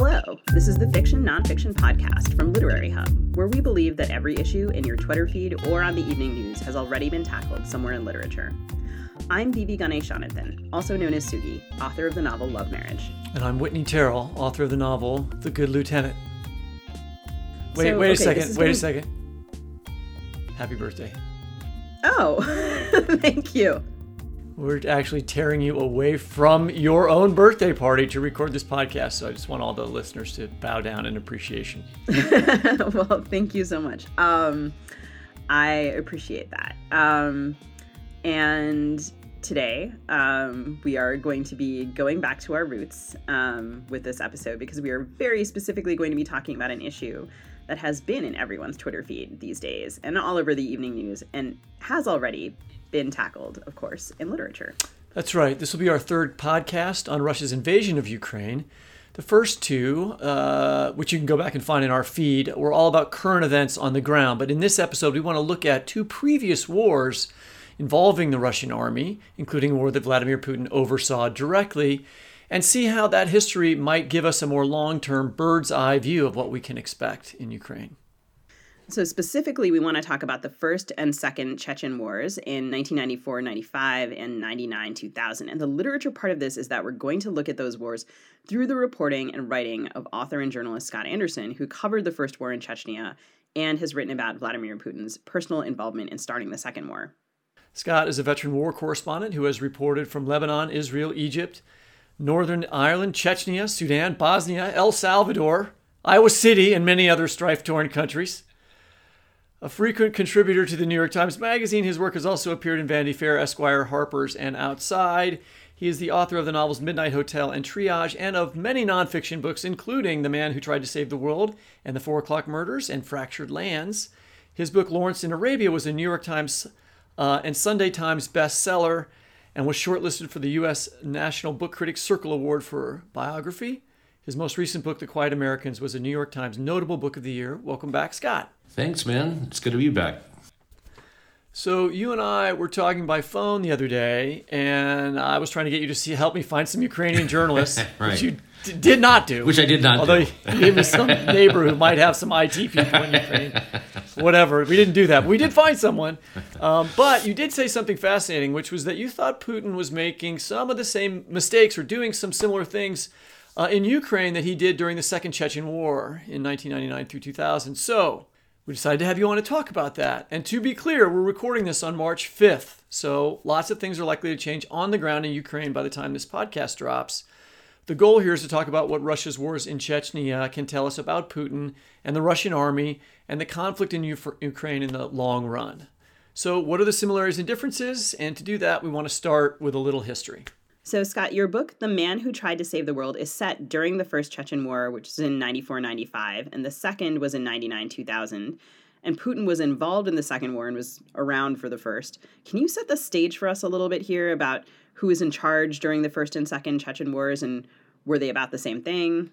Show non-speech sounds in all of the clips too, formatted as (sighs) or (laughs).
Hello, this is the Fiction Nonfiction Podcast from Literary Hub, where we believe that every issue in your Twitter feed or on the evening news has already been tackled somewhere in literature. I'm Vivi Ganeshananthan, also known as Sugi, author of the novel Love Marriage. And I'm Whitney Terrell, author of the novel The Good Lieutenant. Wait, So, wait a second. Wait a second. Happy birthday. Oh, (laughs) thank you. We're actually tearing you away from your own birthday party to record this podcast, so I just want all the listeners to bow down in appreciation. (laughs) well, thank you so much. Um, I appreciate that. Um, and today, um, we are going to be going back to our roots um, with this episode because we are very specifically going to be talking about an issue that has been in everyone's Twitter feed these days and all over the evening news and has already been tackled, of course, in literature. That's right. This will be our third podcast on Russia's invasion of Ukraine. The first two, uh, which you can go back and find in our feed, were all about current events on the ground. But in this episode, we want to look at two previous wars involving the Russian army, including a war that Vladimir Putin oversaw directly, and see how that history might give us a more long term bird's eye view of what we can expect in Ukraine. So, specifically, we want to talk about the first and second Chechen wars in 1994 95 and 99 2000. And the literature part of this is that we're going to look at those wars through the reporting and writing of author and journalist Scott Anderson, who covered the first war in Chechnya and has written about Vladimir Putin's personal involvement in starting the second war. Scott is a veteran war correspondent who has reported from Lebanon, Israel, Egypt, Northern Ireland, Chechnya, Sudan, Bosnia, El Salvador, Iowa City, and many other strife torn countries. A frequent contributor to the New York Times Magazine, his work has also appeared in Vanity Fair, Esquire, Harper's, and Outside. He is the author of the novels Midnight Hotel and Triage, and of many nonfiction books, including The Man Who Tried to Save the World and The Four O'Clock Murders and Fractured Lands. His book Lawrence in Arabia was a New York Times uh, and Sunday Times bestseller and was shortlisted for the U.S. National Book Critics Circle Award for biography. His most recent book, The Quiet Americans, was a New York Times Notable Book of the Year. Welcome back, Scott. Thanks, man. It's good to be back. So you and I were talking by phone the other day, and I was trying to get you to see help me find some Ukrainian (laughs) journalists, (laughs) Right. which you d- did not do. Which I did not Although do. you gave me some (laughs) neighbor who might have some IT people in Ukraine. Whatever. We didn't do that. But we did find someone. Um, but you did say something fascinating, which was that you thought Putin was making some of the same mistakes or doing some similar things uh, in Ukraine that he did during the Second Chechen War in 1999 through 2000. So we decided to have you on to talk about that. And to be clear, we're recording this on March 5th. So lots of things are likely to change on the ground in Ukraine by the time this podcast drops. The goal here is to talk about what Russia's wars in Chechnya can tell us about Putin and the Russian army and the conflict in Ukraine in the long run. So, what are the similarities and differences? And to do that, we want to start with a little history. So, Scott, your book, The Man Who Tried to Save the World, is set during the First Chechen War, which was in 94 95, and the second was in 99 2000. And Putin was involved in the second war and was around for the first. Can you set the stage for us a little bit here about who was in charge during the first and second Chechen wars and were they about the same thing?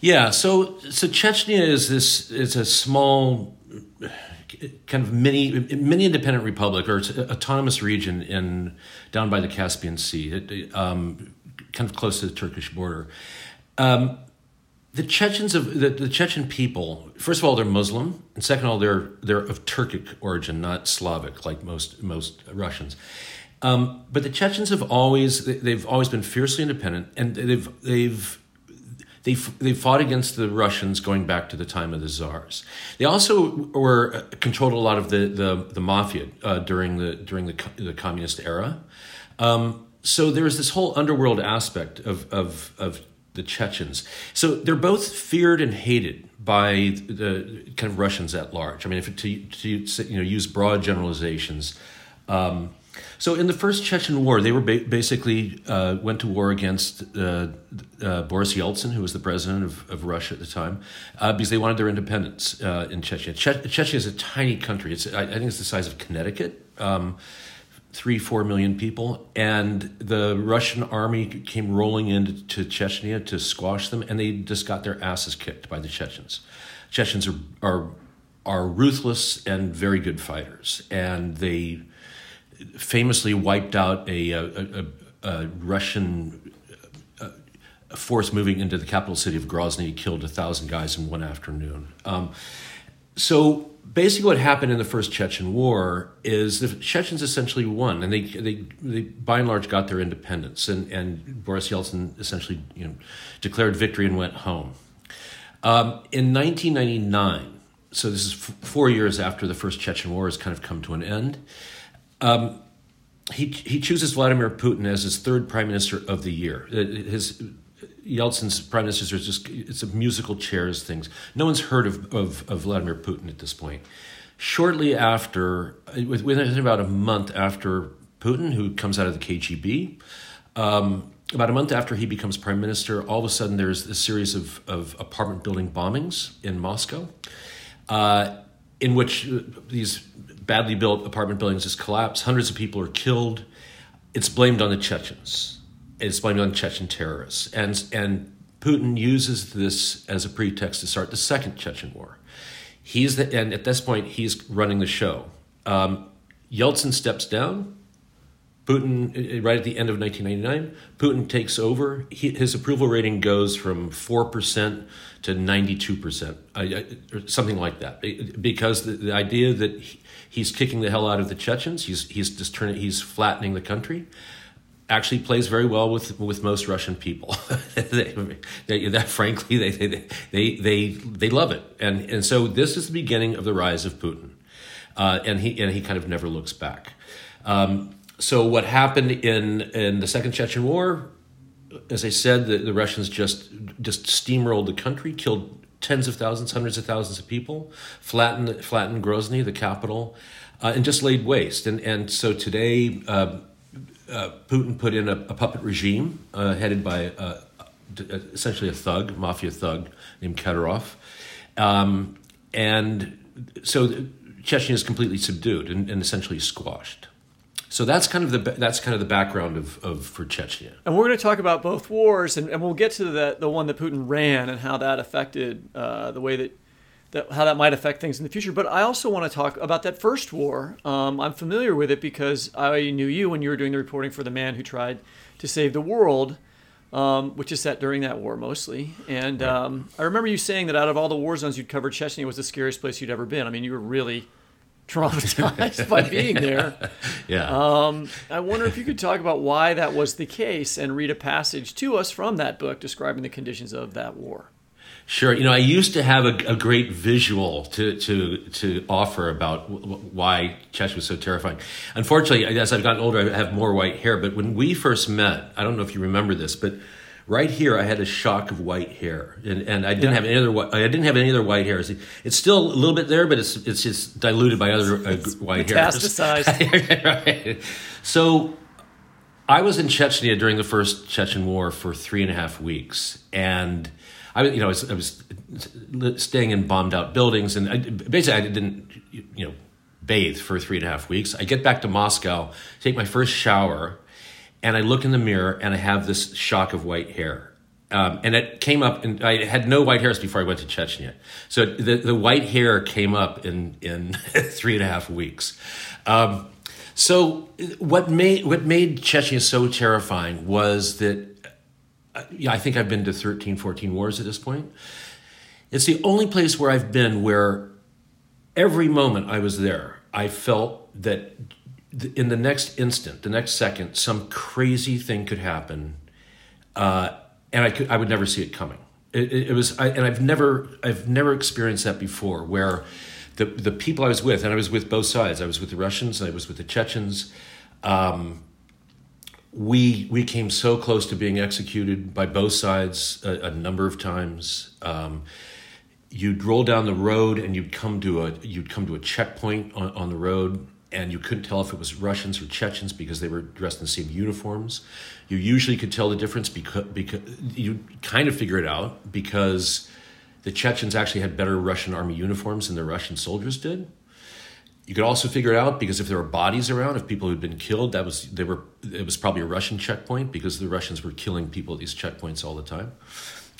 Yeah, so so Chechnya is this is a small kind of mini mini independent republic or autonomous region in down by the Caspian Sea, um, kind of close to the Turkish border. Um, the Chechens of the, the Chechen people, first of all, they're Muslim, and second of all, they're they're of Turkic origin, not Slavic like most most Russians. Um, but the Chechens have always they- they've always been fiercely independent, and they've they've they they fought against the Russians going back to the time of the czars. They also were uh, controlled a lot of the the, the mafia uh, during the during the the communist era. Um, so there's this whole underworld aspect of of of the Chechens. So they're both feared and hated by the kind of Russians at large. I mean, if to to you know use broad generalizations. Um, So in the first Chechen War, they were ba- basically uh, went to war against uh, uh, Boris Yeltsin, who was the president of, of Russia at the time, uh, because they wanted their independence uh, in Chechnya. Che- Chechnya is a tiny country. It's I, I think it's the size of Connecticut. Um, three, four million people, and the Russian army came rolling into Chechnya to squash them, and they just got their asses kicked by the Chechens. Chechens are are are ruthless and very good fighters, and they famously wiped out a, a, a, a Russian uh, force moving into the capital city of Grozny, killed a thousand guys in one afternoon. Um, so basically, what happened in the first Chechen War is the Chechens essentially won, and they, they, they by and large got their independence, and, and Boris Yeltsin essentially you know, declared victory and went home. Um, in 1999, so this is f- four years after the first Chechen War has kind of come to an end. Um, he he chooses Vladimir Putin as his third prime minister of the year. Uh, his Yeltsin's prime ministers are just it's a musical chairs things. No one's heard of, of, of Vladimir Putin at this point. Shortly after, within about a month after Putin, who comes out of the KGB, um, about a month after he becomes prime minister, all of a sudden there's a series of, of apartment building bombings in Moscow, uh, in which uh, these badly built apartment buildings just collapse. Hundreds of people are killed. It's blamed on the Chechens. It's blamed on Chechen terrorists. And, and Putin uses this as a pretext to start the second Chechen war. He's the, and at this point, he's running the show. Um, Yeltsin steps down. Putin, uh, right at the end of 1999, Putin takes over. He, his approval rating goes from 4% to 92%, uh, uh, something like that. Because the, the idea that he's kicking the hell out of the Chechens, he's, he's just turning, he's flattening the country, actually plays very well with, with most Russian people. (laughs) they, they, that, frankly, they, they, they, they, they love it. And, and so this is the beginning of the rise of Putin. Uh, and, he, and he kind of never looks back. Um, so what happened in in the Second Chechen War? As I said, the, the Russians just just steamrolled the country, killed tens of thousands, hundreds of thousands of people, flattened flattened Grozny, the capital, uh, and just laid waste. And and so today, uh, uh, Putin put in a, a puppet regime uh, headed by uh, essentially a thug, mafia thug named Kadyrov, um, and so Chechnya is completely subdued and, and essentially squashed. So that's kind of the that's kind of the background of, of for Chechnya. And we're going to talk about both wars, and, and we'll get to the the one that Putin ran and how that affected uh, the way that that how that might affect things in the future. But I also want to talk about that first war. Um, I'm familiar with it because I knew you when you were doing the reporting for the man who tried to save the world. Um, which is set during that war mostly. And um, I remember you saying that out of all the war zones you'd covered, Chechnya was the scariest place you'd ever been. I mean, you were really traumatized by being there. (laughs) Yeah. Um, I wonder if you could talk about why that was the case and read a passage to us from that book describing the conditions of that war. Sure. You know, I used to have a, a great visual to, to, to offer about w- why Chechnya was so terrifying. Unfortunately, as I've gotten older, I have more white hair. But when we first met, I don't know if you remember this, but right here I had a shock of white hair, and, and I didn't have any other. I didn't have any other white hairs. It's still a little bit there, but it's it's just diluted by other uh, white hairs. Metastasized. (laughs) right. So I was in Chechnya during the first Chechen War for three and a half weeks, and I you know I was, I was staying in bombed out buildings, and I, basically I didn't you know bathe for three and a half weeks. I get back to Moscow, take my first shower and I look in the mirror and I have this shock of white hair. Um, and it came up, and I had no white hairs before I went to Chechnya. So the, the white hair came up in, in (laughs) three and a half weeks. Um, so what made what made Chechnya so terrifying was that uh, yeah, I think I've been to 13, 14 wars at this point. It's the only place where I've been where every moment I was there, I felt that in the next instant, the next second, some crazy thing could happen, uh, and I could I would never see it coming. It, it, it was, I, and I've never I've never experienced that before, where the the people I was with, and I was with both sides. I was with the Russians, and I was with the Chechens. Um, we we came so close to being executed by both sides a, a number of times. Um, you'd roll down the road and you'd come to a you'd come to a checkpoint on, on the road and you couldn't tell if it was Russians or Chechens because they were dressed in the same uniforms. You usually could tell the difference because, because you kind of figure it out because the Chechens actually had better Russian army uniforms than the Russian soldiers did. You could also figure it out because if there were bodies around, if people had been killed, that was they were it was probably a Russian checkpoint because the Russians were killing people at these checkpoints all the time.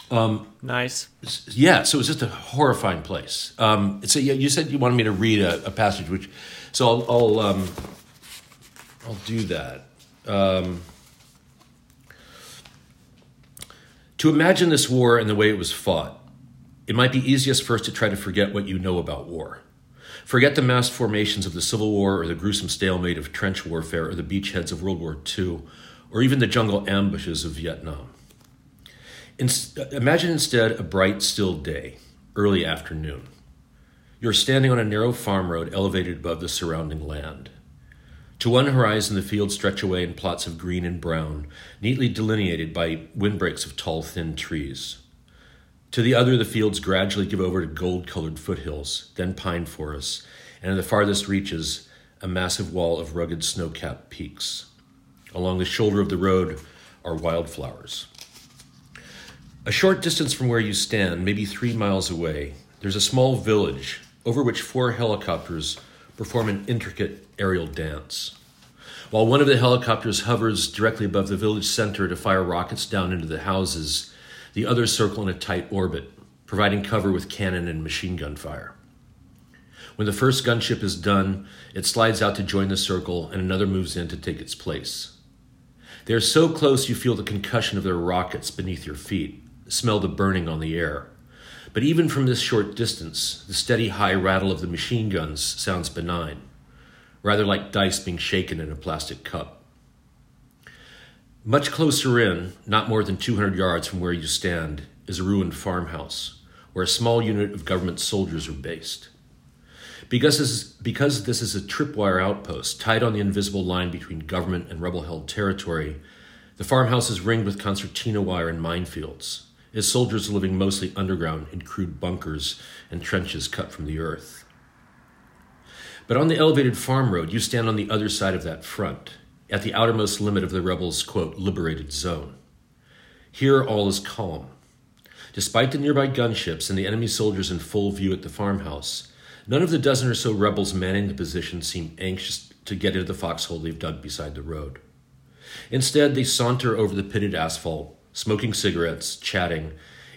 Um, nice. Yeah, so it was just a horrifying place. Um, so yeah, you said you wanted me to read a, a passage, which so I'll I'll, um, I'll do that. Um, to imagine this war and the way it was fought, it might be easiest first to try to forget what you know about war. Forget the mass formations of the Civil War or the gruesome stalemate of trench warfare or the beachheads of World War II or even the jungle ambushes of Vietnam. In, imagine instead a bright, still day, early afternoon. You're standing on a narrow farm road elevated above the surrounding land. To one horizon, the fields stretch away in plots of green and brown, neatly delineated by windbreaks of tall, thin trees. To the other, the fields gradually give over to gold colored foothills, then pine forests, and in the farthest reaches, a massive wall of rugged snow capped peaks. Along the shoulder of the road are wildflowers. A short distance from where you stand, maybe three miles away, there's a small village over which four helicopters perform an intricate aerial dance. While one of the helicopters hovers directly above the village center to fire rockets down into the houses, the others circle in a tight orbit, providing cover with cannon and machine gun fire. When the first gunship is done, it slides out to join the circle and another moves in to take its place. They are so close you feel the concussion of their rockets beneath your feet smell the burning on the air. But even from this short distance, the steady high rattle of the machine guns sounds benign, rather like dice being shaken in a plastic cup. Much closer in, not more than 200 yards from where you stand, is a ruined farmhouse where a small unit of government soldiers are based. Because this, is, because this is a tripwire outpost tied on the invisible line between government and rebel held territory, the farmhouse is ringed with concertina wire and minefields his soldiers living mostly underground in crude bunkers and trenches cut from the earth. But on the elevated farm road, you stand on the other side of that front, at the outermost limit of the rebels' quote, liberated zone. Here all is calm. Despite the nearby gunships and the enemy soldiers in full view at the farmhouse, none of the dozen or so rebels manning the position seem anxious to get into the foxhole they've dug beside the road. Instead, they saunter over the pitted asphalt, smoking cigarettes, chatting,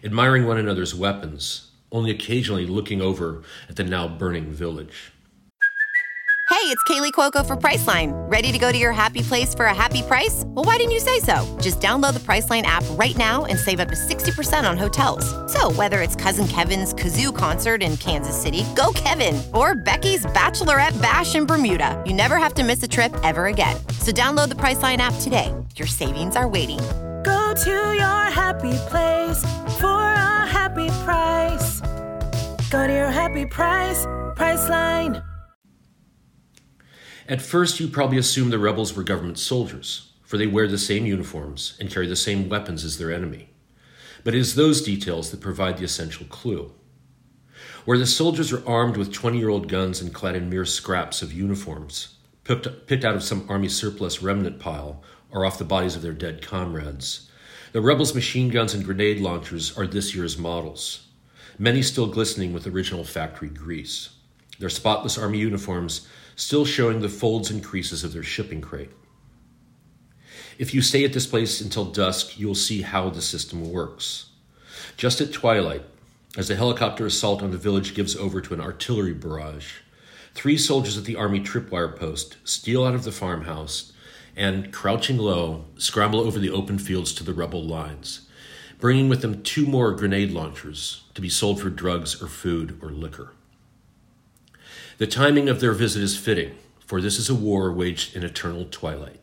admiring one another's weapons, only occasionally looking over at the now burning village. Hey, it's Kaley Cuoco for Priceline. Ready to go to your happy place for a happy price? Well, why didn't you say so? Just download the Priceline app right now and save up to 60% on hotels. So, whether it's Cousin Kevin's Kazoo concert in Kansas City, go Kevin, or Becky's Bachelorette Bash in Bermuda, you never have to miss a trip ever again. So, download the Priceline app today. Your savings are waiting to your happy place for a happy price. Go to your happy price, Priceline. At first, you probably assume the rebels were government soldiers, for they wear the same uniforms and carry the same weapons as their enemy. But it is those details that provide the essential clue. Where the soldiers are armed with 20 year old guns and clad in mere scraps of uniforms, picked out of some army surplus remnant pile or off the bodies of their dead comrades. The rebels' machine guns and grenade launchers are this year's models, many still glistening with original factory grease, their spotless army uniforms still showing the folds and creases of their shipping crate. If you stay at this place until dusk, you'll see how the system works. Just at twilight, as the helicopter assault on the village gives over to an artillery barrage, three soldiers at the Army tripwire post steal out of the farmhouse and, crouching low, scramble over the open fields to the rebel lines, bringing with them two more grenade launchers to be sold for drugs or food or liquor. The timing of their visit is fitting, for this is a war waged in eternal twilight.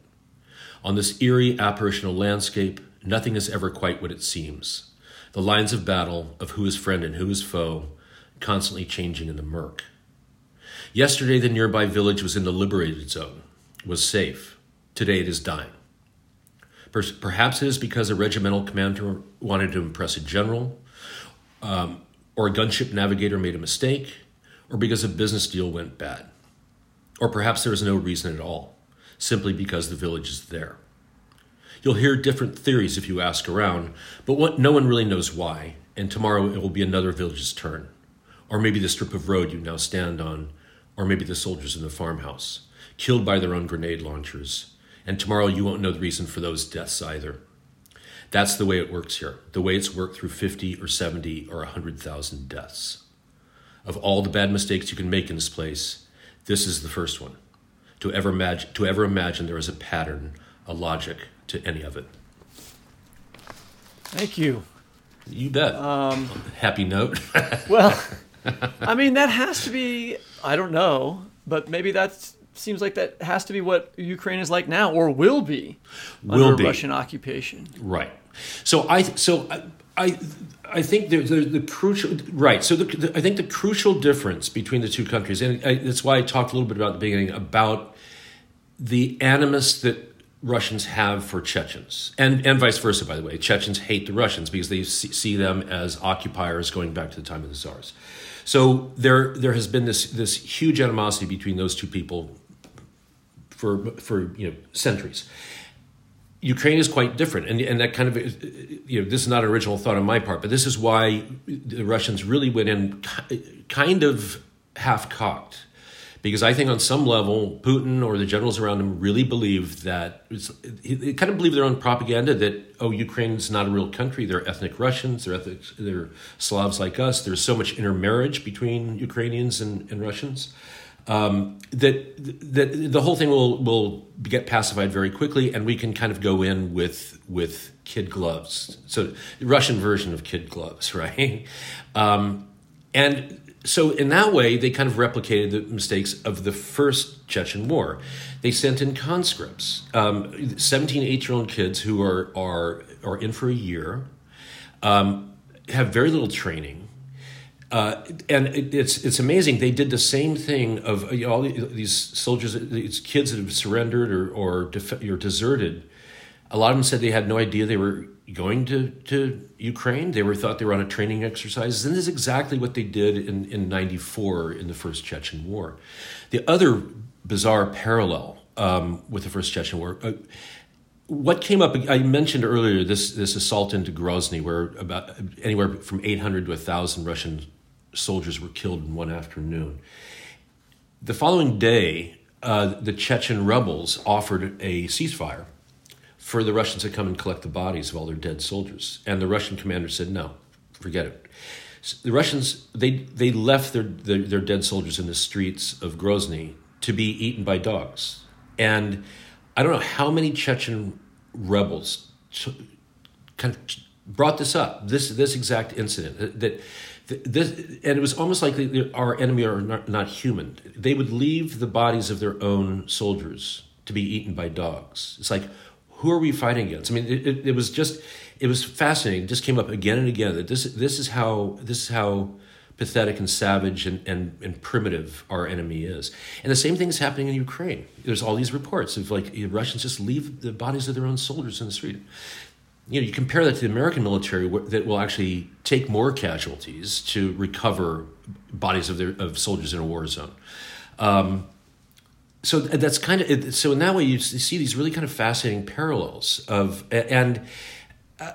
On this eerie apparitional landscape, nothing is ever quite what it seems. The lines of battle, of who is friend and who is foe, constantly changing in the murk. Yesterday, the nearby village was in the liberated zone, was safe, Today it is dying. Perhaps it is because a regimental commander wanted to impress a general, um, or a gunship navigator made a mistake, or because a business deal went bad. Or perhaps there is no reason at all, simply because the village is there. You'll hear different theories if you ask around, but what, no one really knows why, and tomorrow it will be another village's turn. Or maybe the strip of road you now stand on, or maybe the soldiers in the farmhouse, killed by their own grenade launchers. And tomorrow you won't know the reason for those deaths either. That's the way it works here, the way it's worked through 50 or 70 or 100,000 deaths. Of all the bad mistakes you can make in this place, this is the first one. To ever imagine, to ever imagine there is a pattern, a logic to any of it. Thank you. You bet. Um, Happy note. well, (laughs) I mean, that has to be, I don't know, but maybe that seems like that has to be what Ukraine is like now or will be will under be. Russian occupation. Right. So I, so I, I, I think there's, the, the crucial right. So the, the, I think the crucial difference between the two countries, and I, that's why I talked a little bit about the beginning about the animus that Russians have for Chechens, and and vice versa. By the way, Chechens hate the Russians because they see, see them as occupiers going back to the time of the czars. So there there has been this this huge animosity between those two people for for you know centuries. Ukraine is quite different, and and that kind of you know this is not an original thought on my part, but this is why the Russians really went in kind of half cocked, because I think on some level Putin or the generals around him really believe that they kind of believe their own propaganda that oh Ukraine's not a real country, they're ethnic Russians, they're ethnic, they're Slavs like us. There's so much intermarriage between Ukrainians and, and Russians um, that that the whole thing will will get pacified very quickly, and we can kind of go in with with kid gloves. So Russian version of kid gloves, (laughs) right? Um, and so in that way, they kind of replicated the mistakes of the first Chechen war. They sent in conscripts, um, 17, 8 year old kids who are are are in for a year, um, have very little training uh, and it, it's it's amazing. They did the same thing of you know, all these soldiers, these kids that have surrendered or or, def- or deserted. A lot of them said they had no idea they were going to, to Ukraine. They were thought they were on a training exercise, and this is exactly what they did in in '94 in the first Chechen War. The other bizarre parallel um, with the first Chechen War. Uh, what came up i mentioned earlier this this assault into grozny where about anywhere from 800 to 1000 russian soldiers were killed in one afternoon. The following day, uh, the Chechen rebels offered a ceasefire for the Russians to come and collect the bodies of all their dead soldiers. And the Russian commander said, no, forget it. The Russians, they, they left their, their, their dead soldiers in the streets of Grozny to be eaten by dogs. And I don't know how many Chechen rebels t- kind of brought this up, this, this exact incident, that this, and it was almost like our enemy are not, not, human. They would leave the bodies of their own soldiers to be eaten by dogs. It's like, who are we fighting against? I mean, it, it, it was just, it was fascinating. It just came up again and again that this, this is how, this is how pathetic and savage and, and, and primitive our enemy is. And the same thing is happening in Ukraine. There's all these reports of like Russians just leave the bodies of their own soldiers in the street you know, you compare that to the American military that will actually take more casualties to recover bodies of their of soldiers in a war zone. Um, so that's kind of so in that way you see these really kind of fascinating parallels of and. Uh,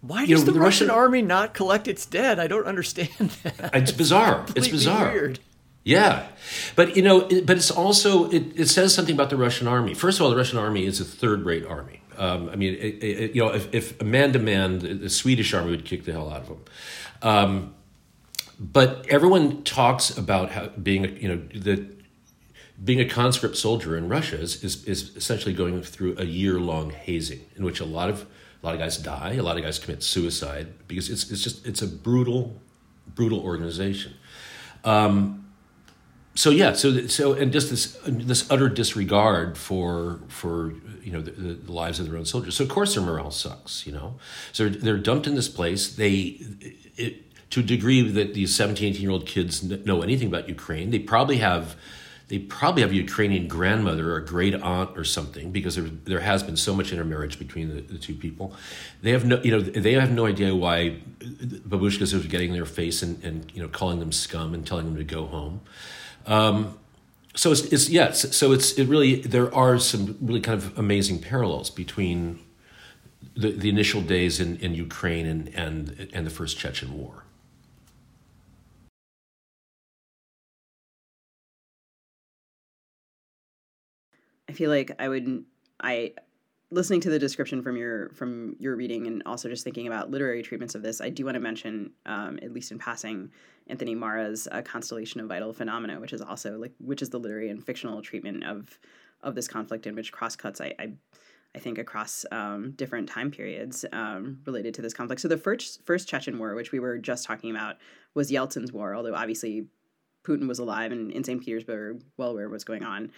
why does know, the, the Russian, Russian, army not collect its dead? I don't understand (laughs) that. It's bizarre. It's bizarre. Weird. Yeah, but you know, it, but it's also it, it says something about the Russian army. First of all, the Russian army is a third-rate army. Um, I mean, it, it, you know, if, if man to man, the Swedish army would kick the hell out of them. Um, but everyone talks about how being, you know, the being a conscript soldier in Russia is, is, is essentially going through a year long hazing in which a lot of a lot of guys die, a lot of guys commit suicide because it's it's just it's a brutal, brutal organization. Um, so yeah, so so and just this this utter disregard for for you know the, the, lives of their own soldiers. So of course their morale sucks. You know, so they're, they're dumped in this place. They it, to a degree that these 17, 18 year old kids know anything about Ukraine. They probably have they probably have a Ukrainian grandmother or a great aunt or something because there, there has been so much intermarriage between the, the two people. They have no, you know, they have no idea why babushkas are getting in their face and, and, you know, calling them scum and telling them to go home. Um, so it's, it's yes so it's it really there are some really kind of amazing parallels between the, the initial days in, in Ukraine and, and and the first Chechen war. I feel like I would I listening to the description from your from your reading and also just thinking about literary treatments of this, I do want to mention, um, at least in passing, Anthony Marra's uh, "Constellation of Vital Phenomena," which is also like which is the literary and fictional treatment of of this conflict in which crosscuts I, I I think across um, different time periods um, related to this conflict. So the first first Chechen war, which we were just talking about, was Yeltsin's war. Although obviously Putin was alive and in St. Petersburg, well aware of what's going on.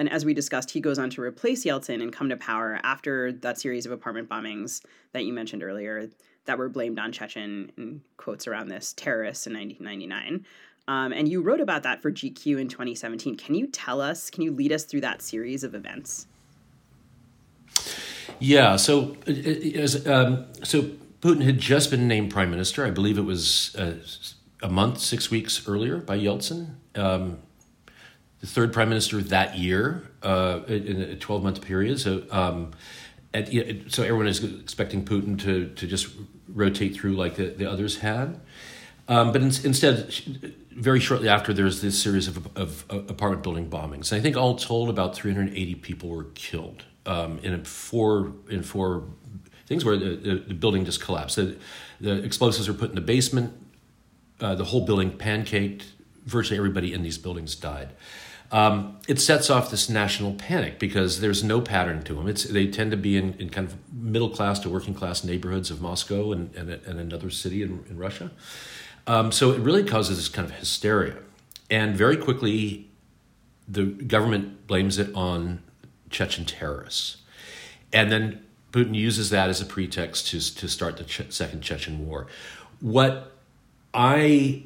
And as we discussed, he goes on to replace Yeltsin and come to power after that series of apartment bombings that you mentioned earlier that were blamed on Chechen, in quotes around this, terrorists in 1999. Um, and you wrote about that for GQ in 2017. Can you tell us, can you lead us through that series of events? Yeah, so uh, uh, as, um, so Putin had just been named prime minister. I believe it was uh, a month, six weeks earlier by Yeltsin. Um, the third prime minister that year uh, in a 12 month period. So, um, at, so everyone is expecting Putin to, to just rotate through like the, the others had. Um, but in, instead, very shortly after, there's this series of, of, of, apartment building bombings. And I think all told, about 380 people were killed um, in four in four things where the, the, the building just collapsed. The, the, explosives were put in the basement. Uh, the whole building pancaked. Virtually everybody in these buildings died um, it sets off this national panic because there's no pattern to them. It's, they tend to be in, in kind of middle class to working class neighborhoods of Moscow and, and, and another city in, in Russia. Um, so it really causes this kind of hysteria. And very quickly, the government blames it on Chechen terrorists. And then Putin uses that as a pretext to, to start the che- Second Chechen War. What I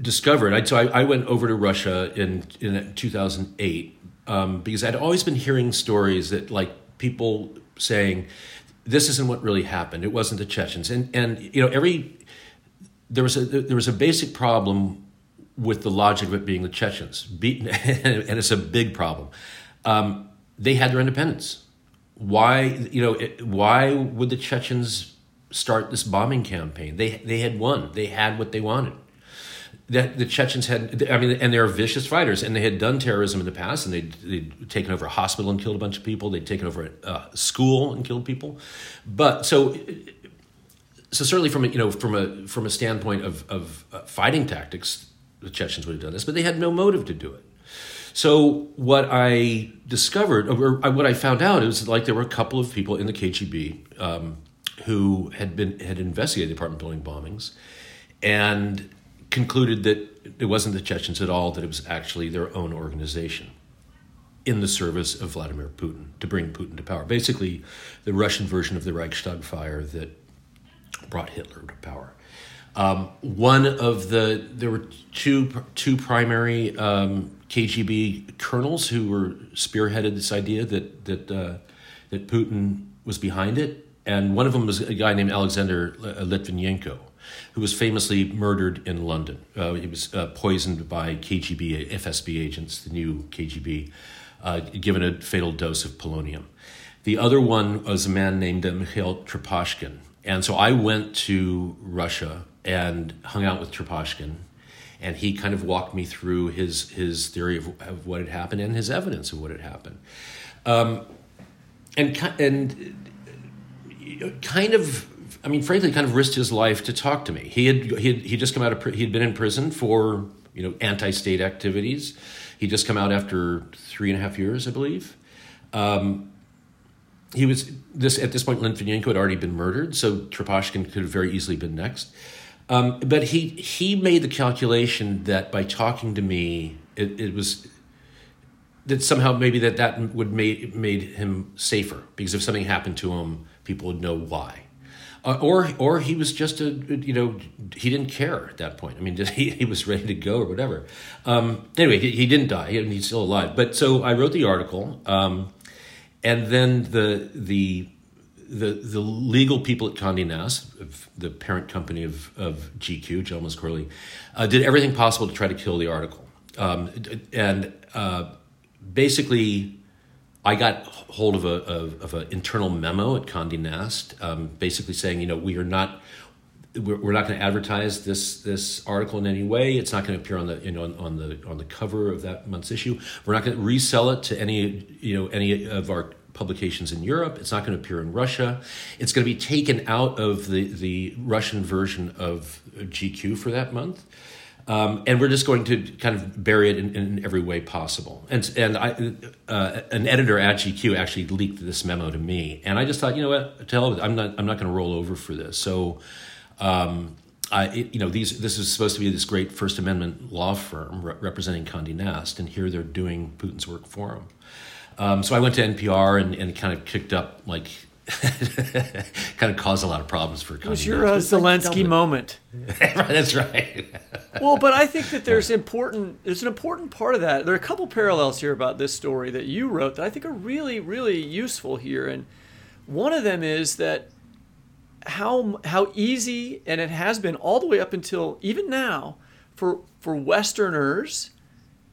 discovered. I, so I, I, went over to Russia in in 2008 um, because I'd always been hearing stories that like people saying this isn't what really happened. It wasn't the Chechens, and and you know every there was a there was a basic problem with the logic of it being the Chechens, beaten, (laughs) and it's a big problem. Um, they had their independence. Why you know it, why would the Chechens start this bombing campaign? They they had won. They had what they wanted that the Chechens had, I mean, and they're vicious fighters, and they had done terrorism in the past, and they'd, they'd taken over a hospital and killed a bunch of people. They'd taken over a, school and killed people. But so, so certainly from a, you know from a from a standpoint of of uh, fighting tactics, the Chechens would have done this, but they had no motive to do it. So what I discovered, or what I found out, is like there were a couple of people in the KGB um, who had been had investigated apartment building bombings, and concluded that it wasn't the Chechens at all, that it was actually their own organization in the service of Vladimir Putin to bring Putin to power. Basically, the Russian version of the Reichstag fire that brought Hitler to power. Um, one of the there were two two primary um, KGB colonels who were spearheaded this idea that that uh, that Putin was behind it, and one of them was a guy named Alexander Litvinenko, who was famously murdered in London. Uh, he was uh, poisoned by KGB, FSB agents, the new KGB, uh, given a fatal dose of polonium. The other one was a man named uh, Mikhail Trepashkin. And so I went to Russia and hung out with Trepashkin, and he kind of walked me through his, his theory of, of what had happened and his evidence of what had happened. Um, and, and kind of I mean, frankly, kind of risked his life to talk to me. He had he had he just come out of he had been in prison for you know anti-state activities. He'd just come out after three and a half years, I believe. Um, he was this at this point. Litvinenko had already been murdered, so Trepashkin could have very easily been next. Um, but he he made the calculation that by talking to me, it, it was that somehow maybe that that would made made him safer because if something happened to him, people would know why. Uh, or or he was just a you know he didn't care at that point. I mean, (laughs) he he was ready to go or whatever. Um, anyway, he, he, didn't die. He, he's still alive. But so I wrote the article, um, and then the the the the legal people at Condé Nast, the parent company of of GQ, Gentleman's Quarterly, uh, did everything possible to try to kill the article. um, and uh, basically, I got hold of a of, of an internal memo at Condé Nast, um, basically saying, you know, we are not we're, we're not going to advertise this this article in any way. It's not going to appear on the you know on, on the on the cover of that month's issue. We're not going to resell it to any you know any of our publications in Europe. It's not going to appear in Russia. It's going to be taken out of the the Russian version of GQ for that month. Um, and we're just going to kind of bury it in, in every way possible. And and I, uh, an editor at GQ actually leaked this memo to me, and I just thought, you know what, tell I'm not I'm not going to roll over for this. So um, I, you know, these this is supposed to be this great First Amendment law firm re- representing Condé Nast, and here they're doing Putin's work for him. Um, so I went to NPR and, and kind of kicked up, like, (laughs) kind of caused a lot of problems for Condé It was your uh, Zelensky moment. (laughs) That's right. (laughs) well, but I think that there's important. There's an important part of that. There are a couple parallels here about this story that you wrote that I think are really, really useful here, and one of them is that how how easy and it has been all the way up until even now for for Westerners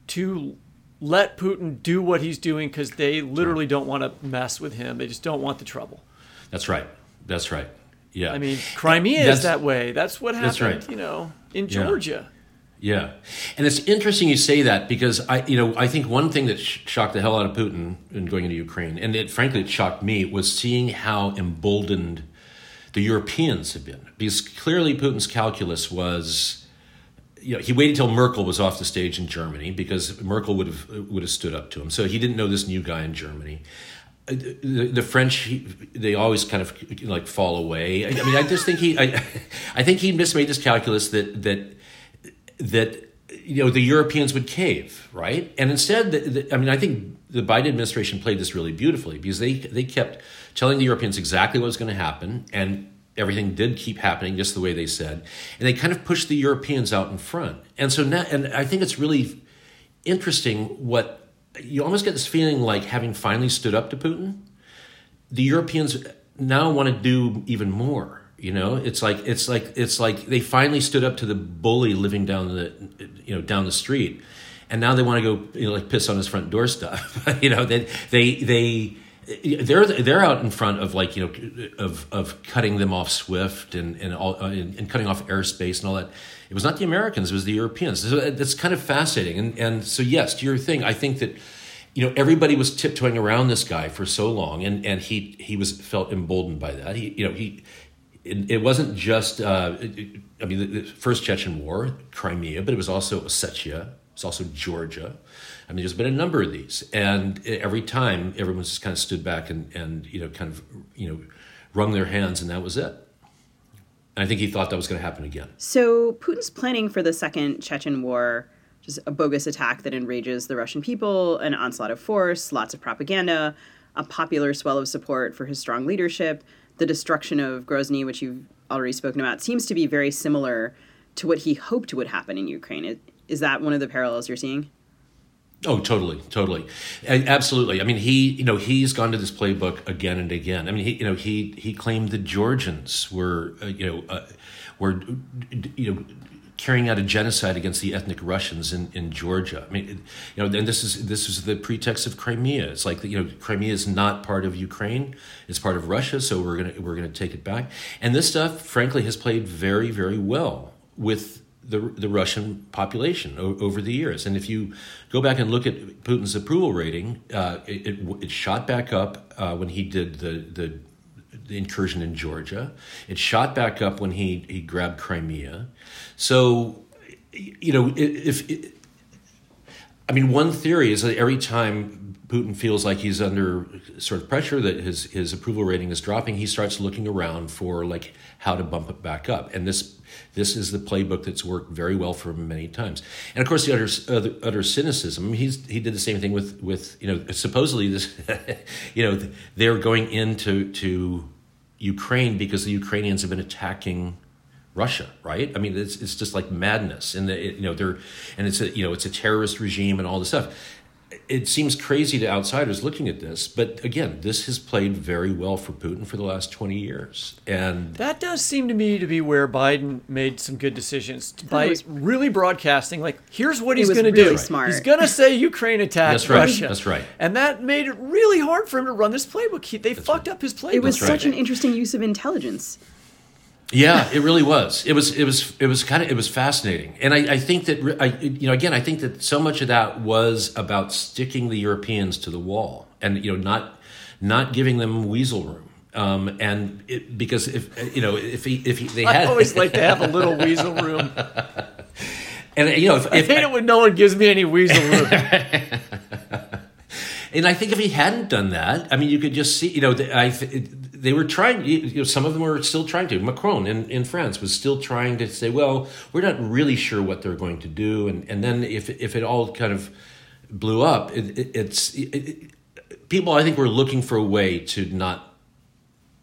to let Putin do what he's doing because they literally don't want to mess with him. They just don't want the trouble. That's right. That's right. Yeah. I mean, Crimea is that way. That's what happened. That's right. You know, in Georgia. Yeah. yeah. And it's interesting you say that because I, you know, I think one thing that sh- shocked the hell out of Putin in going into Ukraine, and it frankly it shocked me, was seeing how emboldened the Europeans have been. Because clearly Putin's calculus was you know, he waited until Merkel was off the stage in Germany because Merkel would have would have stood up to him. So he didn't know this new guy in Germany. Uh, the, the French, he, they always kind of like fall away. I, I mean, I just think he, I, I think he mismade this calculus that that that you know the Europeans would cave, right? And instead, the, the, I mean, I think the Biden administration played this really beautifully because they they kept telling the Europeans exactly what was going to happen, and everything did keep happening just the way they said, and they kind of pushed the Europeans out in front. And so now, and I think it's really interesting what you almost get this feeling like having finally stood up to Putin, the Europeans now want to do even more you know, it's like it's like it's like they finally stood up to the bully living down the you know down the street, and now they want to go you know like piss on his front door stuff. (laughs) you know, they they they they're they're out in front of like you know of of cutting them off swift and and all uh, and, cutting off airspace and all that. It was not the americans it was the europeans. So that's kind of fascinating. And and so yes to your thing i think that you know everybody was tiptoeing around this guy for so long and and he he was felt emboldened by that. He you know he it, wasn't just, uh, I mean, the, the, first Chechen War, Crimea, but it was also Ossetia, it's also Georgia. I mean, there's been a number of these, and every time everyone's just kind of stood back and, and you know, kind of, you know, wrung their hands, and that was it. And I think he thought that was going to happen again. So Putin's planning for the second Chechen War, just a bogus attack that enrages the Russian people, an onslaught of force, lots of propaganda, a popular swell of support for his strong leadership the destruction of Grozny, which you've already spoken about, seems to be very similar to what he hoped would happen in Ukraine. Is that one of the parallels you're seeing? Oh, totally, totally, absolutely. I mean, he, you know, he's gone to this playbook again and again. I mean, he, you know, he he claimed the Georgians were, uh, you know, uh, were, you know, carrying out a genocide against the ethnic Russians in, in Georgia. I mean, you know, and this is this is the pretext of Crimea. It's like you know, Crimea is not part of Ukraine; it's part of Russia. So we're gonna we're gonna take it back. And this stuff, frankly, has played very very well with the the Russian population o- over the years. And if you go back and look at Putin's approval rating, uh, it, it, it shot back up uh, when he did the the the incursion in Georgia. It shot back up when he, he grabbed Crimea. So, you know, if, if I mean, one theory is that every time Putin feels like he's under sort of pressure that his his approval rating is dropping, he starts looking around for like how to bump it back up. And this this is the playbook that's worked very well for him many times. And of course, the utter uh, utter, utter cynicism. He's he did the same thing with with you know supposedly this (laughs) you know they're going into to Ukraine because the Ukrainians have been attacking Russia, right? I mean, it's, it's just like madness, and the, you know they're and it's a you know it's a terrorist regime and all this stuff. it seems crazy to outsiders looking at this, but again, this has played very well for Putin for the last 20 years. And That does seem to me to be where Biden made some good decisions by was- really broadcasting, like, here's what he's going to really do. smart. He's going to say Ukraine (laughs) attacked That's right, Russia. that's right. And that made it really hard for him to run this playbook. He, they fucked up his playbook. It was That's right. such an interesting use of intelligence. Yeah, it really was. It was. It was. It was kind of. It was fascinating, and I, I think that I, you know, again, I think that so much of that was about sticking the Europeans to the wall, and you know, not not giving them weasel room. Um, and it, because if you know, if he, if he, they I had, always like to have a (laughs) little weasel room. and you know, if, I if hate it when no one gives me any weasel room. (laughs) And I think if he hadn't done that, I mean, you could just see, you know, I, they were trying, you know, some of them were still trying to. Macron in, in France was still trying to say, well, we're not really sure what they're going to do. And, and then if, if it all kind of blew up, it, it, it's, it, it, people, I think, were looking for a way to not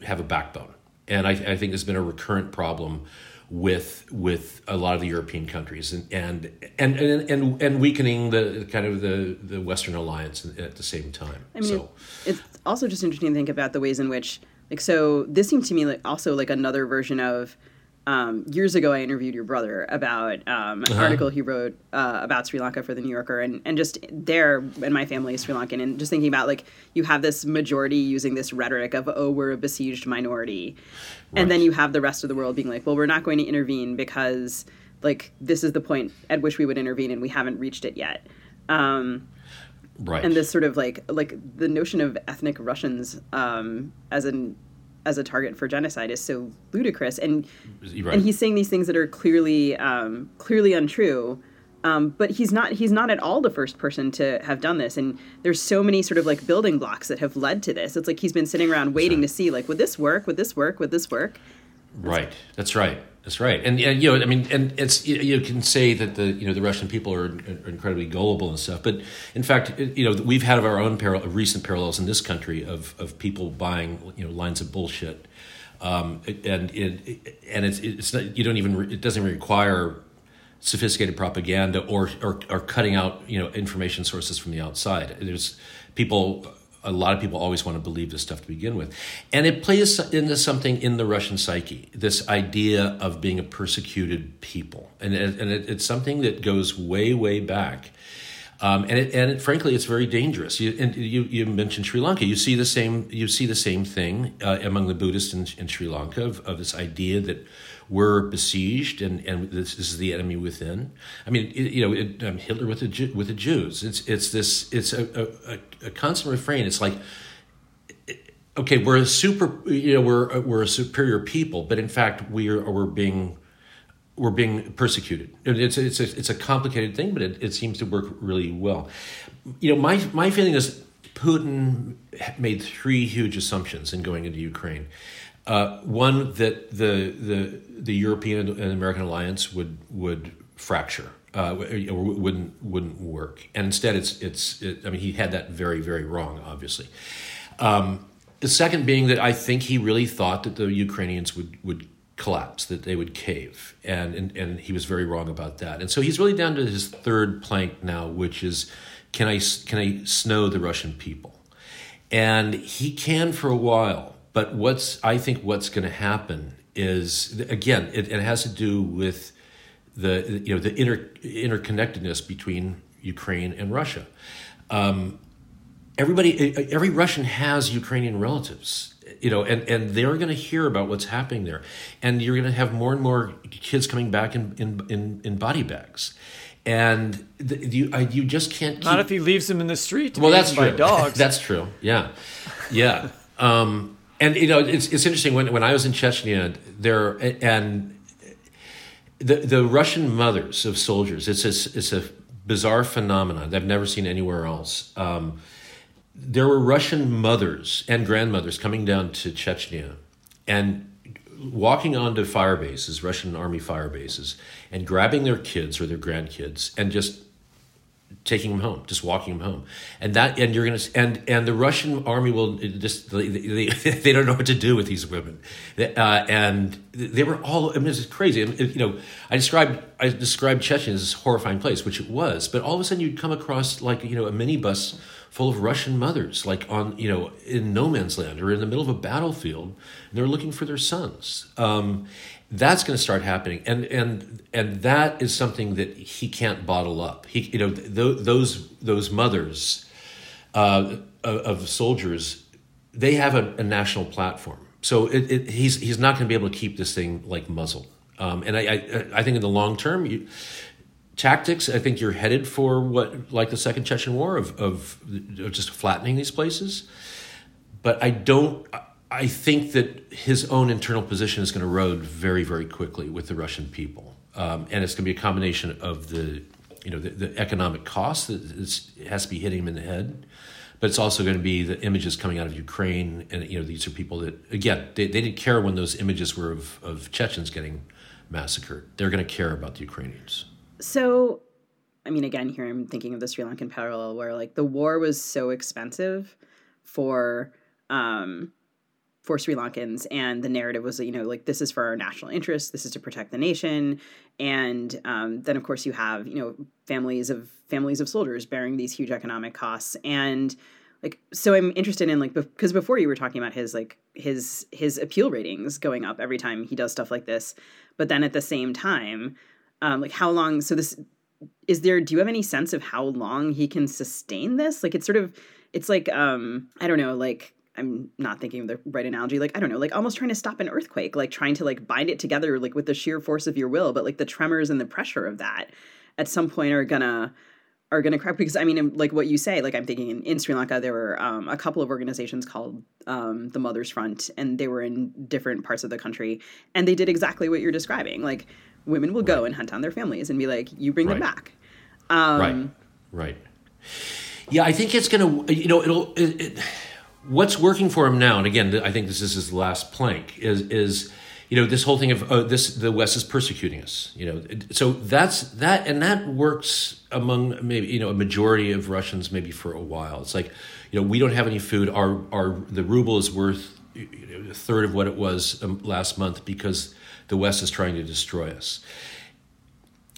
have a backbone. And I, I think there's been a recurrent problem with with a lot of the European countries and and and and, and, and weakening the kind of the, the Western alliance at the same time. I mean, so it's also just interesting to think about the ways in which, like, so this seemed to me like also like another version of. Um, years ago, I interviewed your brother about um, an article he wrote uh, about Sri Lanka for the New Yorker, and and just there, and my family is Sri Lankan, and just thinking about like you have this majority using this rhetoric of oh we're a besieged minority, and then you have the rest of the world being like well we're not going to intervene because like this is the point at which we would intervene and we haven't reached it yet. Um, right. and this sort of like like the notion of ethnic Russians um, as an as a target for genocide is so ludicrous, and right. and he's saying these things that are clearly um, clearly untrue. Um, but he's not he's not at all the first person to have done this, and there's so many sort of like building blocks that have led to this. It's like he's been sitting around waiting to see like would this work? Would this work? Would this work? Right. That's right. That's right. And, and you know, I mean, and it's you, can say that the you know the Russian people are, are incredibly gullible and stuff, but in fact, you know, we've had of our own parallel, recent parallels in this country of of people buying you know lines of bullshit, um, and it, and it's it's not, you don't even it doesn't require sophisticated propaganda or, or or cutting out you know information sources from the outside. There's people. A lot of people always want to believe this stuff to begin with, and it plays into something in the Russian psyche. This idea of being a persecuted people, and and it, it's something that goes way way back. Um, and it, and it, frankly, it's very dangerous. You, and you, you mentioned Sri Lanka. You see the same. You see the same thing uh, among the Buddhists in, in Sri Lanka of, of this idea that we're besieged and, and this, is the enemy within. I mean, it, you know, it, um, Hitler with the Ju- with the Jews. It's it's this. It's a, a, a constant refrain. It's like okay, we're a super, you know, we're we're a superior people, but in fact, we're we're being we're being persecuted. It's it's a, it's a complicated thing, but it, it seems to work really well. You know, my my feeling is Putin made three huge assumptions in going into Ukraine. Uh, one that the the the European and American alliance would would fracture. Uh, wouldn't wouldn't work, and instead it's it's. It, I mean, he had that very very wrong, obviously. Um, the second being that I think he really thought that the Ukrainians would would collapse, that they would cave, and and, and he was very wrong about that. And so he's really down to his third plank now, which is can I can I snow the Russian people? And he can for a while, but what's I think what's going to happen is again it, it has to do with the you know the inter, interconnectedness between Ukraine and Russia. Um, everybody every russian has ukrainian relatives you know and, and they're going to hear about what's happening there. And you're going to have more and more kids coming back in, in, in, in body bags. And the, you, I, you just can't keep, Not if he leaves them in the street to well be that's true by (laughs) dogs. that's true. Yeah. Yeah. Um, and you know it's, it's interesting when, when i was in chechnya there and the, the russian mothers of soldiers it's a, it's a bizarre phenomenon that i've never seen anywhere else. Um, there were Russian mothers and grandmothers coming down to Chechnya and walking onto fire bases, Russian army fire bases, and grabbing their kids or their grandkids and just taking him home, just walking him home, and that and you're gonna and and the Russian army will just they, they, (laughs) they don't know what to do with these women, uh, and they were all I mean it's crazy. you know, I described I described Chechnya as this horrifying place, which it was, but all of a sudden you'd come across like you know a minibus full of Russian mothers, like on you know in no man's land or in the middle of a battlefield, and they're looking for their sons. Um, that's going to start happening and and and that is something that he can't bottle up. He you know th- those those mothers uh, of soldiers they have a, a national platform. So it, it, he's he's not going to be able to keep this thing like muzzled. Um, and I, I, I think in the long term you, tactics I think you're headed for what like the second Chechen war of, of, of just flattening these places but I don't I think that his own internal position is going to erode very, very quickly with the Russian people, um, and it's going to be a combination of the, you know, the, the economic cost that has to be hitting him in the head, but it's also going to be the images coming out of Ukraine, and you know, these are people that again they, they didn't care when those images were of, of Chechens getting massacred. They're going to care about the Ukrainians. So, I mean, again, here I'm thinking of the Sri Lankan parallel where like the war was so expensive for. Um, for Sri Lankans, and the narrative was, you know, like this is for our national interest, this is to protect the nation, and um, then of course you have, you know, families of families of soldiers bearing these huge economic costs, and like so I'm interested in like because before you were talking about his like his his appeal ratings going up every time he does stuff like this, but then at the same time, um, like how long? So this is there? Do you have any sense of how long he can sustain this? Like it's sort of it's like um I don't know like I'm not thinking of the right analogy. Like, I don't know, like almost trying to stop an earthquake, like trying to like bind it together, like with the sheer force of your will. But like the tremors and the pressure of that at some point are gonna are gonna crack because I mean, like what you say, like I'm thinking in, in Sri Lanka, there were um, a couple of organizations called um, the Mothers Front, and they were in different parts of the country, and they did exactly what you're describing. Like, women will go and hunt on their families and be like, "You bring right. them back." Um, right. Right. Yeah, I think it's gonna. You know, it'll. It, it, what's working for him now, and again, I think this is his last plank, is is you know this whole thing of oh, this the West is persecuting us. You know, so that's that, and that works among maybe you know a majority of Russians maybe for a while. It's like you know we don't have any food. Our our the ruble is worth a third of what it was um, last month because the West is trying to destroy us.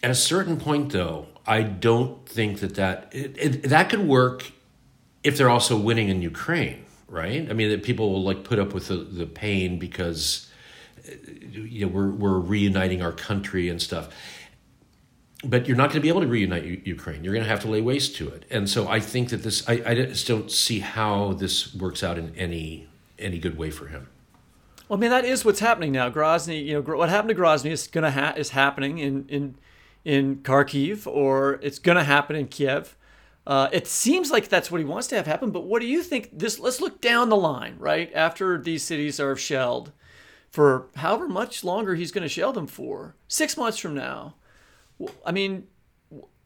At a certain point, though, I don't think that that it, it, that could work if they're also winning in Ukraine right? I mean, that people will like put up with the, the pain because you know we're we're reuniting our country and stuff. But you're not going to be able to reunite U- Ukraine. You're going to have to lay waste to it. And so I think that this, I, I just don't see how this works out in any any good way for him. Well, I mean, that is what's happening now. Grozny, you know, what happened to Grozny is going to ha- is happening in in in Kharkiv, or it's going to happen in Kiev. Uh, it seems like that's what he wants to have happen, but what do you think? This let's look down the line, right after these cities are shelled, for however much longer he's going to shell them for, six months from now. I mean,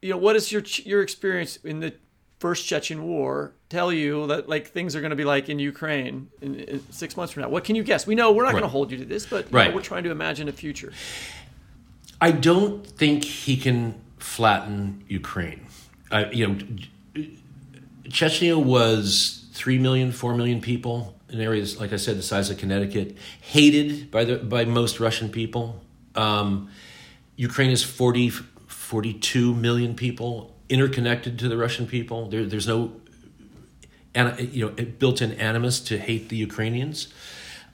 you know, what is your your experience in the first Chechen war tell you that like things are going to be like in Ukraine in, in, six months from now? What can you guess? We know we're not right. going to hold you to this, but right. know, we're trying to imagine a future. I don't think he can flatten Ukraine uh, you know, Chechnya was 3 million, 4 million people in areas, like I said, the size of Connecticut, hated by, the, by most Russian people. Um, Ukraine is 40, 42 million people, interconnected to the Russian people. There, there's no you know, built-in animus to hate the Ukrainians.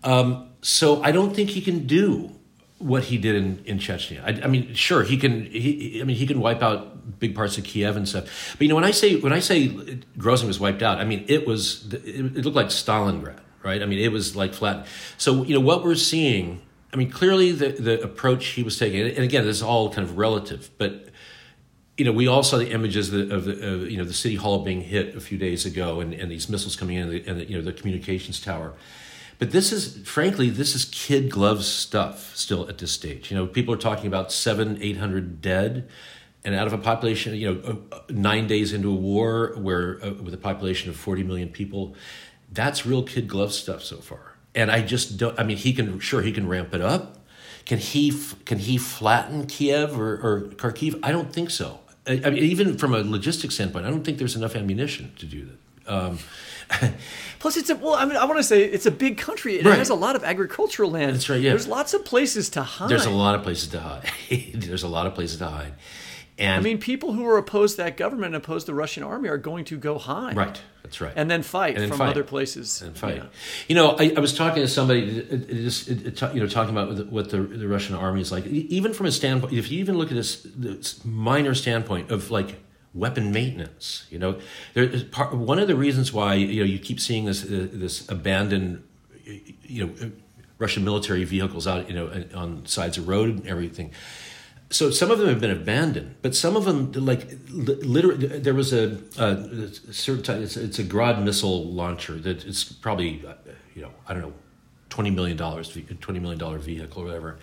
Um, so I don't think he can do what he did in, in Chechnya. I, I mean, sure, he can. He, I mean, he can wipe out big parts of Kiev and stuff. But you know, when I say when I say Grozny was wiped out, I mean it was it, looked like Stalingrad, right? I mean, it was like flat. So you know what we're seeing. I mean, clearly the the approach he was taking, and again, this is all kind of relative, but you know, we all saw the images of the, of you know the city hall being hit a few days ago, and, and these missiles coming in, and, the, and the, you know the communications tower. But this is, frankly, this is kid gloves stuff still at this stage. You know, people are talking about seven, eight hundred dead, and out of a population, you know, uh, nine days into a war where uh, with a population of forty million people, that's real kid glove stuff so far. And I just don't. I mean, he can sure he can ramp it up. Can he can he flatten Kiev or, or Kharkiv? I don't think so. I, mean, even from a logistics standpoint, I don't think there's enough ammunition to do that. Um, (laughs) Plus, it's a well. I mean, I want to say it's a big country. It Right. has a lot of agricultural land. That's right, yeah. There's lots of places to hide. (laughs) there's a lot of places to hide. there's a lot of places to hide, and I mean, people who are opposed to that government and opposed to the Russian army are going to go hide. right, that's right, And then fight And then from fight. other places. and fight. Yeah. You know, I, I was talking to somebody, just it, it, ta- you know, talking about what the, what the, the Russian army is like. Even from a standpoint, if you even look at this, this minor standpoint of like weapon maintenance, you know, there is part, one of the reasons why you know you keep seeing this uh, this abandoned, you know, Russian military vehicles out, you know, on sides of road and everything so some of them have been abandoned, but some of them, like literally, there was a, a certain type, it's, it's a Grad missile launcher that it's probably, uh, you know, I don't know, twenty million dollars, twenty million dollar vehicle or whatever,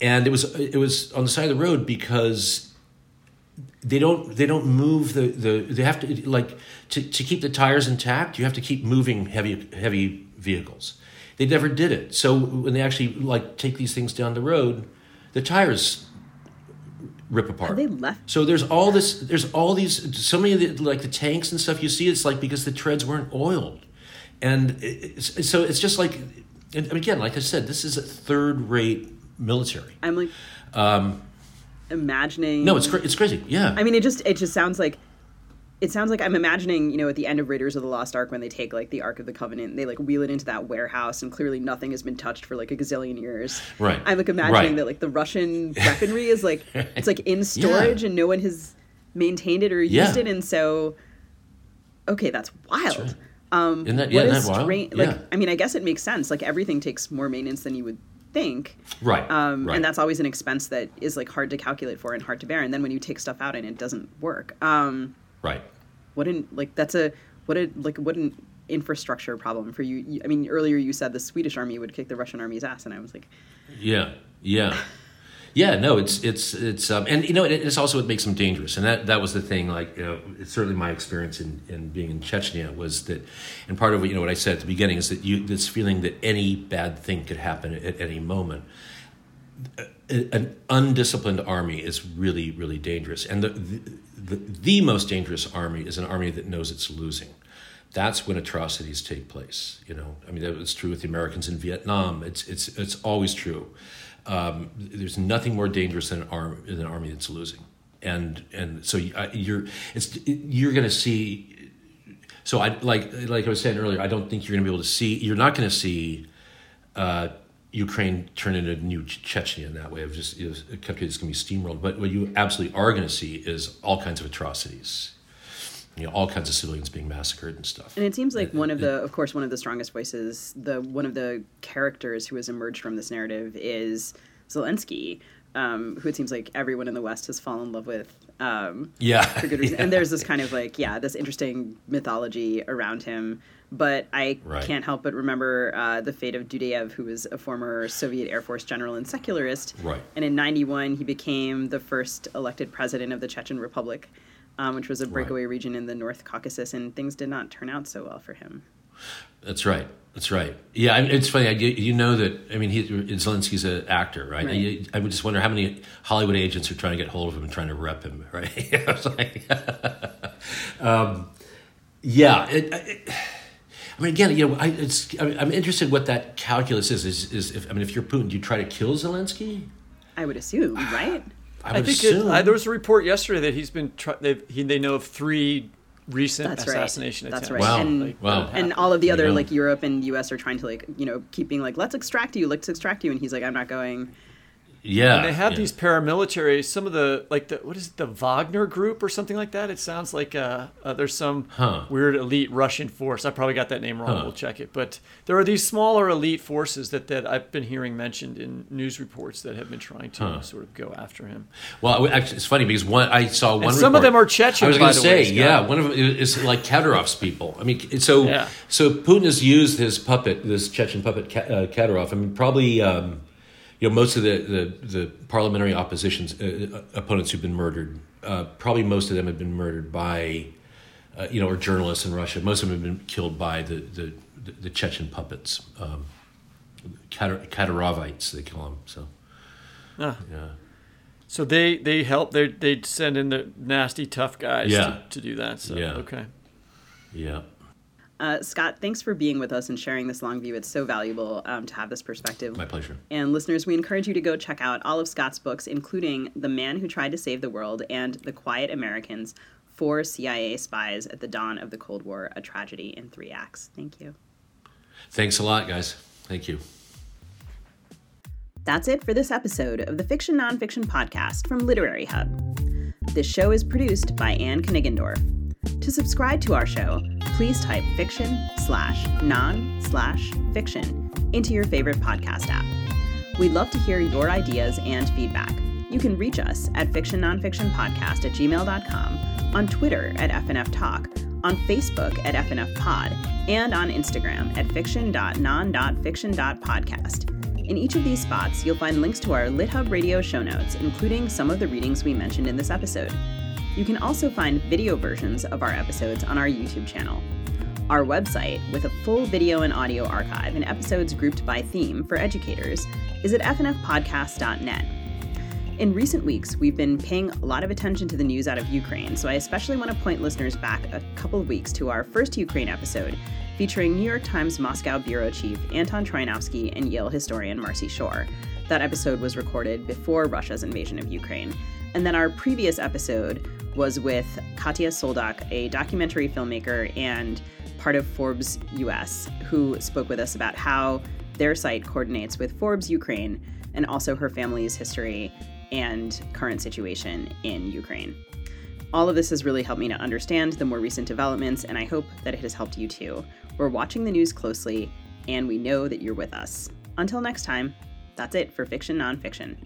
and it was it was on the side of the road because they don't they don't move the the they have to like to, to keep the tires intact you have to keep moving heavy heavy vehicles. They never did it. So when they actually like take these things down the road the tires rip apart they left? so there's all this there's all these so many of the, like the tanks and stuff you see it's like because the treads weren't oiled and it's, so it's just like and again like i said this is a third rate military I'm like Um, imagining. No it's cra- it's crazy yeah I mean, it just it just sounds like it sounds like I'm imagining, you know, at the end of Raiders of the Lost Ark when they take like the Ark of the Covenant, they like wheel it into that warehouse, and clearly nothing has been touched for like a gazillion years. Right. I'm like imagining Right. that like the Russian (laughs) weaponry is like it's like in storage and no one has maintained it or used Yeah. it, and so okay, that's wild. Um, Isn't that- yeah, is that wild? Like, Yeah. I mean, I guess it makes sense. Like everything takes more maintenance than you would think. right Um, right. and that's always an expense that is like hard to calculate for and hard to bear. And then when you take stuff out and it doesn't work, um, right what an like that's a what a like what an infrastructure problem for you. I mean, earlier you said the Swedish army would kick the Russian army's ass, and I was like, Yeah, yeah, yeah. No, it's it's it's um, and you know it, it's also what makes them dangerous, and that that was the thing. Like you know, it's certainly my experience in, in being in Chechnya was that, and part of what you know what I said at the beginning is that you this feeling that any bad thing could happen at, any moment. An undisciplined army is really really dangerous, and the, the the the most dangerous army is an army that knows it's losing. That's when atrocities take place. You know, I mean that was true with the Americans in Vietnam. It's it's it's always true. Um, there's nothing more dangerous than an army than an army that's losing, and and so I- you're it's you're going to see. So I like like I was saying earlier. I don't think you're going to be able to see. You're not going to see uh, Ukraine turn into new Chechnya in that way of just know, a country that's going to be steamrolled. But what you absolutely are going to see is all kinds of atrocities. You know, all kinds of civilians being massacred and stuff. and it seems like one of the, of course, one of the strongest voices, the one of the characters who has emerged from this narrative is Zelensky, um, who it seems like everyone in the West has fallen in love with. Um, Yeah, for good reason. (laughs) And there's this kind of like, yeah, this interesting mythology around him. But I Right. can't help but remember uh, the fate of Dudayev, who was a former Soviet Air Force general and secularist. Right. And in 91, he became the first elected president of the Chechen Republic, um, which was a breakaway region in the North Caucasus. And things did not turn out so well for him. That's right. That's right. Yeah, I mean, it's funny. I, you know that. I mean, he, Zelensky's an actor, right? Right. I, I would just wonder how many Hollywood agents are trying to get hold of him and trying to rep him, right? (laughs) I was like, (laughs) um, yeah. It, it, I mean, again, you know, I, it's. I mean, I'm interested what that calculus is. Is, is if I mean, if you're Putin, do you try to kill Zelensky? I would assume, (sighs) right? I I would think it, assume. I, there was a report yesterday that he's been. Try, they've, he, they know of three recent That's right. assassination That's right. Wow. And, Like, Wow. and all of the other know. like Europe and U.S. are trying to like you know keep being like let's extract you, let's extract you, and he's like I'm not going. Yeah, And they have yeah. these paramilitary. Some of the like the what is it, the Wagner group or something like that. It sounds like uh, uh there's some Huh. weird elite Russian force. I probably got that name wrong. Huh. We'll check it. But there are these smaller elite forces that that I've been hearing mentioned in news reports that have been trying to Huh. sort of go after him. Well, actually, it's funny because one I saw one. some of them are Chechen, I was going to the way, say, yeah, one of them is like Kadyrov's people. I mean, so Yeah. so Putin has used his puppet, this Chechen puppet, Ka- uh, Kadyrov. I mean, probably um, you know most of the the, the parliamentary opposition's uh, opponents who've been murdered. Uh, probably most of them have been murdered by uh, you know or journalists in Russia. Most of them have been killed by the the, the Chechen puppets, um, Kadyrovites they call them. So Ah. yeah. So they they help. They they send in the nasty tough guys Yeah. to, to do that. So Yeah. okay. Yeah. Uh, Scott, thanks for being with us and sharing this long view. It's so valuable um, to have this perspective. My pleasure. And listeners, we encourage you to go check out all of Scott's books, including The Man Who Tried to Save the World and The Quiet Americans Four CIA Spies at the Dawn of the Cold War, a tragedy in three acts. Thank you. Thanks a lot, guys. Thank you. That's it for this episode of the Fiction Nonfiction Podcast from Literary Hub. This show is produced by Anne Kniggendorf. To subscribe to our show, please type fiction slash non slash fiction into your favorite podcast app. We'd love to hear your ideas and feedback. You can reach us at fiction nonfiction podcast at gmail.com, on Twitter at FNF Talk, on Facebook at FNF Pod, and on Instagram at fiction.non.fiction.podcast. In each of these spots, you'll find links to our LitHub radio show notes, including some of the readings we mentioned in this episode. You can also find video versions of our episodes on our YouTube channel. Our website, with a full video and audio archive and episodes grouped by theme for educators, is at fnfpodcast.net. In recent weeks, we've been paying a lot of attention to the news out of Ukraine, so I especially want to point listeners back a couple of weeks to our first Ukraine episode, featuring New York Times Moscow bureau chief Anton Troianovski and Yale historian Marci Shore. That episode was recorded before Russia's invasion of Ukraine. And then our previous episode was with Katya Soldak, a documentary filmmaker and part of Forbes US, who spoke with us about how their site coordinates with Forbes Ukraine and also her family's history and current situation in Ukraine. All of this has really helped me to understand the more recent developments, and I hope that it has helped you too. We're watching the news closely, and we know that you're with us. Until next time, that's it for Fiction Nonfiction.